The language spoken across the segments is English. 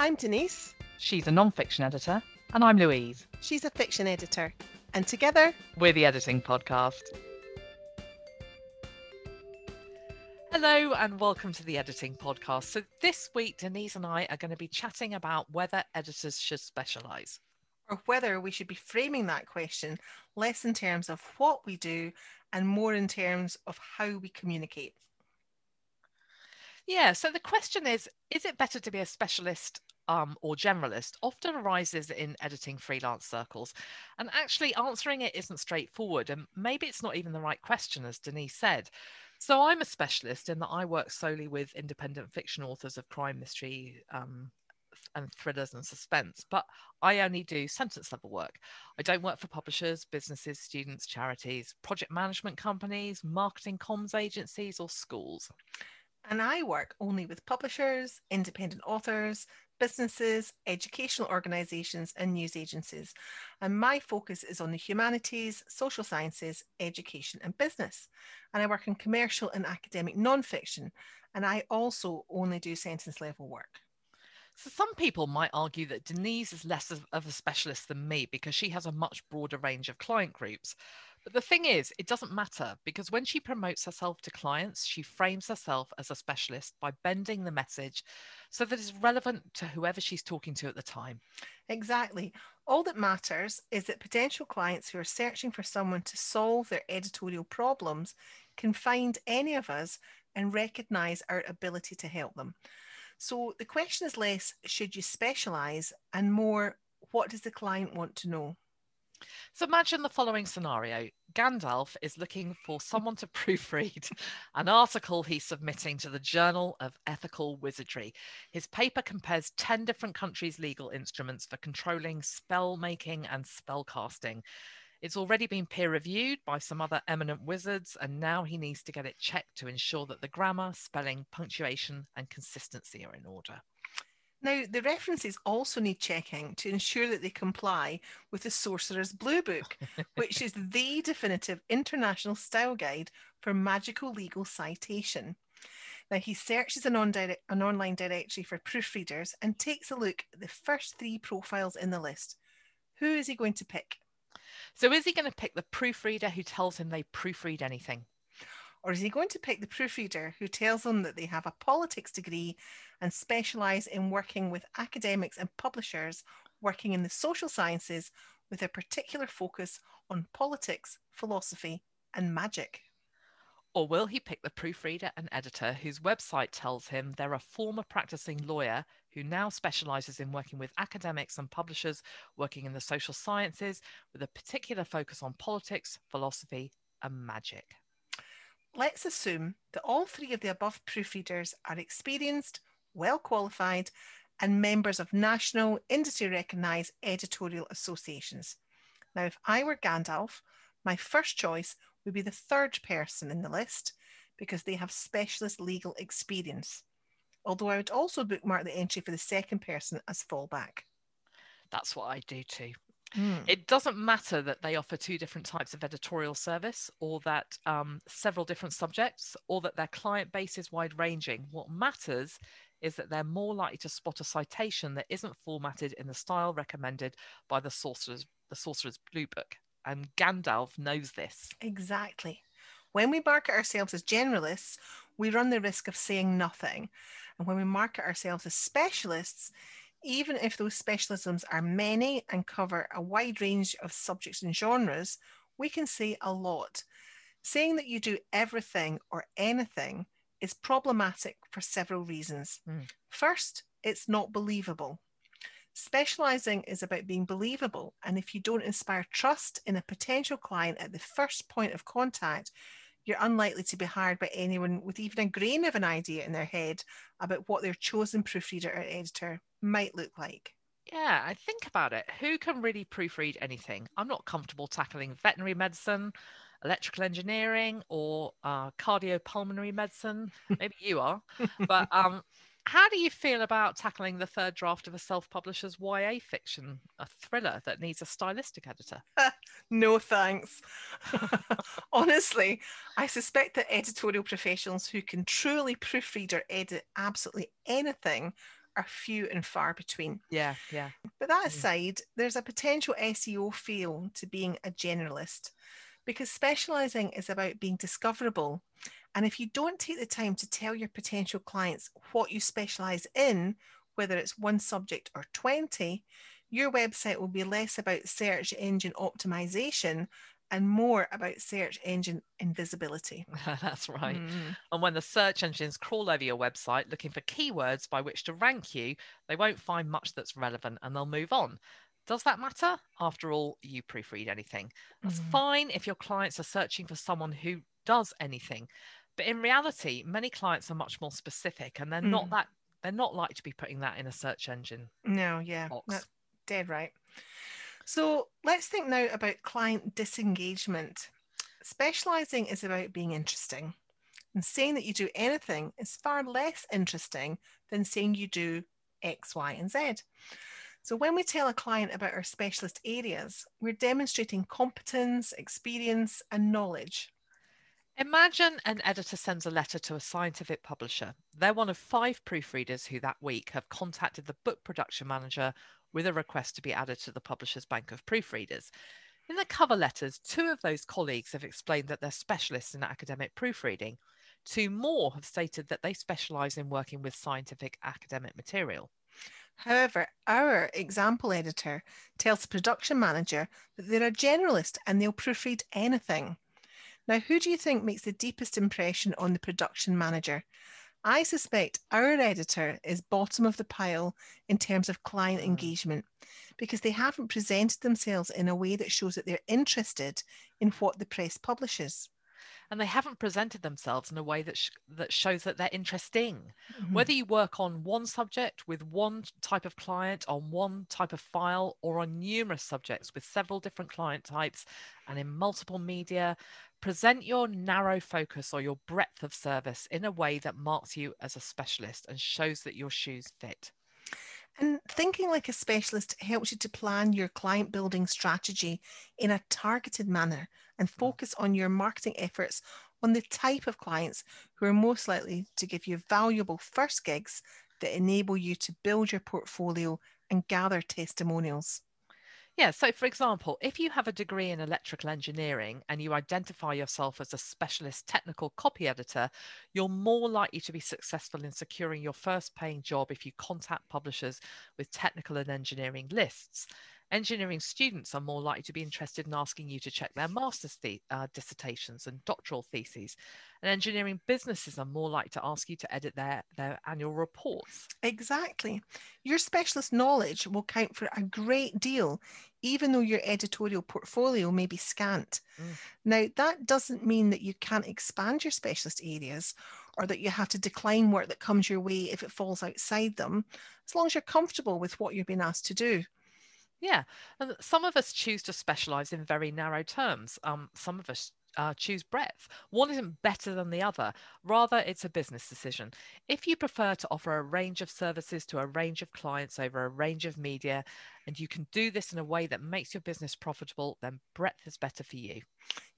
I'm Denise. She's a non fiction editor. And I'm Louise. She's a fiction editor. And together, we're the Editing Podcast. Hello, and welcome to the Editing Podcast. So, this week, Denise and I are going to be chatting about whether editors should specialise. Or whether we should be framing that question less in terms of what we do and more in terms of how we communicate. Yeah, so the question is Is it better to be a specialist um, or generalist often arises in editing freelance circles. And actually, answering it isn't straightforward. And maybe it's not even the right question, as Denise said. So I'm a specialist in that I work solely with independent fiction authors of crime, mystery, um, and thrillers and suspense, but I only do sentence level work. I don't work for publishers, businesses, students, charities, project management companies, marketing comms agencies, or schools. And I work only with publishers, independent authors, businesses, educational organisations, and news agencies. And my focus is on the humanities, social sciences, education, and business. And I work in commercial and academic non-fiction. And I also only do sentence level work. So some people might argue that Denise is less of, of a specialist than me because she has a much broader range of client groups. But the thing is, it doesn't matter because when she promotes herself to clients, she frames herself as a specialist by bending the message so that it's relevant to whoever she's talking to at the time. Exactly. All that matters is that potential clients who are searching for someone to solve their editorial problems can find any of us and recognize our ability to help them. So the question is less should you specialize and more what does the client want to know? So imagine the following scenario. Gandalf is looking for someone to proofread an article he's submitting to the Journal of Ethical Wizardry. His paper compares 10 different countries' legal instruments for controlling spell making and spell casting. It's already been peer reviewed by some other eminent wizards, and now he needs to get it checked to ensure that the grammar, spelling, punctuation, and consistency are in order. Now, the references also need checking to ensure that they comply with the Sorcerer's Blue Book, which is the definitive international style guide for magical legal citation. Now, he searches an, on direct, an online directory for proofreaders and takes a look at the first three profiles in the list. Who is he going to pick? So, is he going to pick the proofreader who tells him they proofread anything? Or is he going to pick the proofreader who tells them that they have a politics degree and specialise in working with academics and publishers working in the social sciences with a particular focus on politics, philosophy, and magic? Or will he pick the proofreader and editor whose website tells him they're a former practicing lawyer who now specialises in working with academics and publishers working in the social sciences with a particular focus on politics, philosophy, and magic? Let's assume that all three of the above proofreaders are experienced, well qualified, and members of national industry recognised editorial associations. Now, if I were Gandalf, my first choice would be the third person in the list because they have specialist legal experience. Although I would also bookmark the entry for the second person as fallback. That's what I do too. Mm. It doesn't matter that they offer two different types of editorial service or that um, several different subjects or that their client base is wide ranging. What matters is that they're more likely to spot a citation that isn't formatted in the style recommended by the Sorcerer's, the Sorcerer's Blue Book. And Gandalf knows this. Exactly. When we market ourselves as generalists, we run the risk of saying nothing. And when we market ourselves as specialists, even if those specialisms are many and cover a wide range of subjects and genres, we can say a lot. Saying that you do everything or anything is problematic for several reasons. Mm. First, it's not believable. Specializing is about being believable, and if you don't inspire trust in a potential client at the first point of contact, you're unlikely to be hired by anyone with even a grain of an idea in their head about what their chosen proofreader or editor might look like. Yeah, I think about it. Who can really proofread anything? I'm not comfortable tackling veterinary medicine, electrical engineering, or uh, cardiopulmonary medicine. Maybe you are, but um, how do you feel about tackling the third draft of a self-publisher's YA fiction, a thriller that needs a stylistic editor? no thanks. Honestly, I suspect that editorial professionals who can truly proofread or edit absolutely anything are few and far between. Yeah, yeah. But that mm. aside, there's a potential SEO feel to being a generalist because specializing is about being discoverable. And if you don't take the time to tell your potential clients what you specialize in, whether it's one subject or 20, your website will be less about search engine optimization and more about search engine invisibility. That's right. Mm. And when the search engines crawl over your website looking for keywords by which to rank you, they won't find much that's relevant and they'll move on. Does that matter? After all, you proofread anything. That's mm. fine if your clients are searching for someone who does anything. But in reality, many clients are much more specific and they're mm. not that they're not like to be putting that in a search engine. No, yeah. Box. That's dead right. So let's think now about client disengagement. Specializing is about being interesting. And saying that you do anything is far less interesting than saying you do X, Y, and Z. So when we tell a client about our specialist areas, we're demonstrating competence, experience, and knowledge. Imagine an editor sends a letter to a scientific publisher. They're one of five proofreaders who that week have contacted the book production manager with a request to be added to the publisher's bank of proofreaders. In the cover letters, two of those colleagues have explained that they're specialists in academic proofreading. Two more have stated that they specialise in working with scientific academic material. However, our example editor tells the production manager that they're a generalist and they'll proofread anything. Now, who do you think makes the deepest impression on the production manager? I suspect our editor is bottom of the pile in terms of client mm. engagement because they haven't presented themselves in a way that shows that they're interested in what the press publishes and they haven't presented themselves in a way that sh- that shows that they're interesting. Mm-hmm. Whether you work on one subject with one type of client, on one type of file, or on numerous subjects with several different client types and in multiple media, present your narrow focus or your breadth of service in a way that marks you as a specialist and shows that your shoes fit. And thinking like a specialist helps you to plan your client building strategy in a targeted manner and mm. focus on your marketing efforts on the type of clients who are most likely to give you valuable first gigs that enable you to build your portfolio and gather testimonials. Yeah, so for example, if you have a degree in electrical engineering and you identify yourself as a specialist technical copy editor, you're more likely to be successful in securing your first paying job if you contact publishers with technical and engineering lists. Engineering students are more likely to be interested in asking you to check their master's the- uh, dissertations and doctoral theses. And engineering businesses are more likely to ask you to edit their, their annual reports. Exactly. Your specialist knowledge will count for a great deal, even though your editorial portfolio may be scant. Mm. Now, that doesn't mean that you can't expand your specialist areas or that you have to decline work that comes your way if it falls outside them, as long as you're comfortable with what you're being asked to do. Yeah, and some of us choose to specialize in very narrow terms. Um, some of us uh, choose breadth. One isn't better than the other. Rather, it's a business decision. If you prefer to offer a range of services to a range of clients over a range of media, and you can do this in a way that makes your business profitable, then breadth is better for you.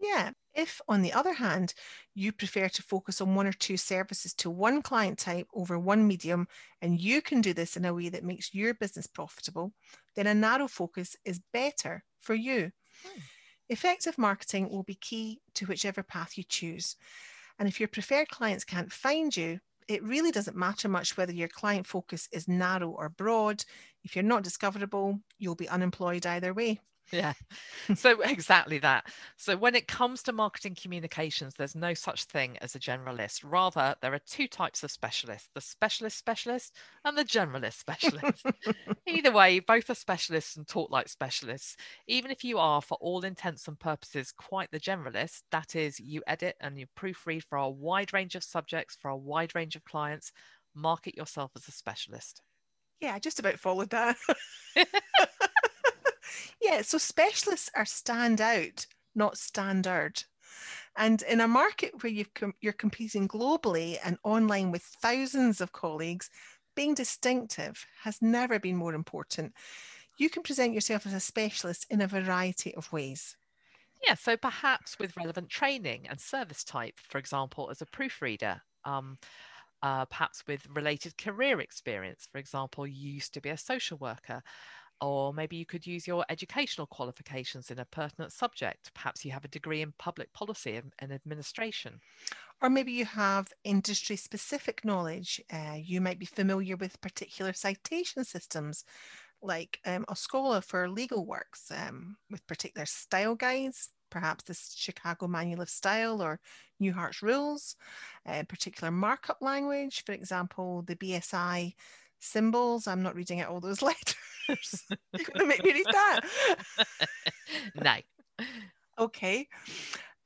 Yeah. If, on the other hand, you prefer to focus on one or two services to one client type over one medium, and you can do this in a way that makes your business profitable, then a narrow focus is better for you. Hmm. Effective marketing will be key to whichever path you choose. And if your preferred clients can't find you, it really doesn't matter much whether your client focus is narrow or broad. If you're not discoverable, you'll be unemployed either way. Yeah. So exactly that. So when it comes to marketing communications, there's no such thing as a generalist. Rather, there are two types of specialists, the specialist specialist and the generalist specialist. Either way, both are specialists and talk like specialists. Even if you are, for all intents and purposes, quite the generalist, that is, you edit and you proofread for a wide range of subjects, for a wide range of clients, market yourself as a specialist. Yeah, I just about followed that. Yeah, so specialists are stand out, not standard. And in a market where you've com- you're competing globally and online with thousands of colleagues, being distinctive has never been more important. You can present yourself as a specialist in a variety of ways. Yeah, so perhaps with relevant training and service type, for example, as a proofreader. Um, uh, perhaps with related career experience. For example, you used to be a social worker, or maybe you could use your educational qualifications in a pertinent subject. Perhaps you have a degree in public policy and administration. Or maybe you have industry specific knowledge. Uh, you might be familiar with particular citation systems like um, OSCOLA for legal works um, with particular style guides, perhaps the Chicago Manual of Style or New Hart's Rules, uh, particular markup language, for example, the BSI symbols. I'm not reading out all those letters. You're going to make me read that? no. Okay.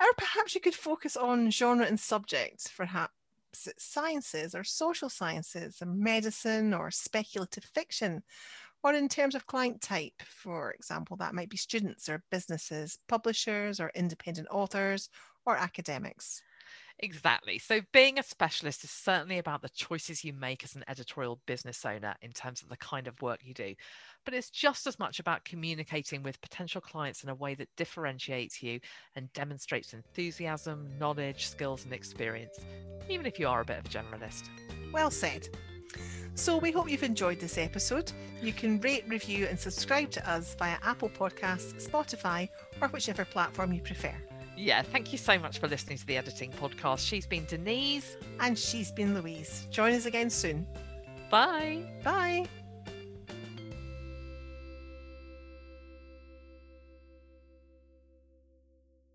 Or perhaps you could focus on genre and subject, perhaps sciences or social sciences, or medicine or speculative fiction. Or in terms of client type, for example, that might be students or businesses, publishers or independent authors or academics. Exactly. So, being a specialist is certainly about the choices you make as an editorial business owner in terms of the kind of work you do. But it's just as much about communicating with potential clients in a way that differentiates you and demonstrates enthusiasm, knowledge, skills, and experience, even if you are a bit of a generalist. Well said. So, we hope you've enjoyed this episode. You can rate, review, and subscribe to us via Apple Podcasts, Spotify, or whichever platform you prefer. Yeah, thank you so much for listening to the Editing Podcast. She's been Denise. And she's been Louise. Join us again soon. Bye. Bye.